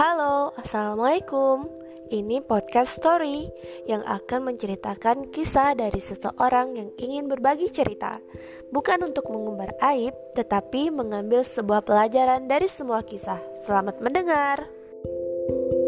Halo, Assalamualaikum. Ini podcast story yang akan menceritakan kisah dari seseorang yang ingin berbagi cerita. Bukan untuk mengumbar aib, tetapi mengambil sebuah pelajaran dari semua kisah. Selamat mendengar! thank you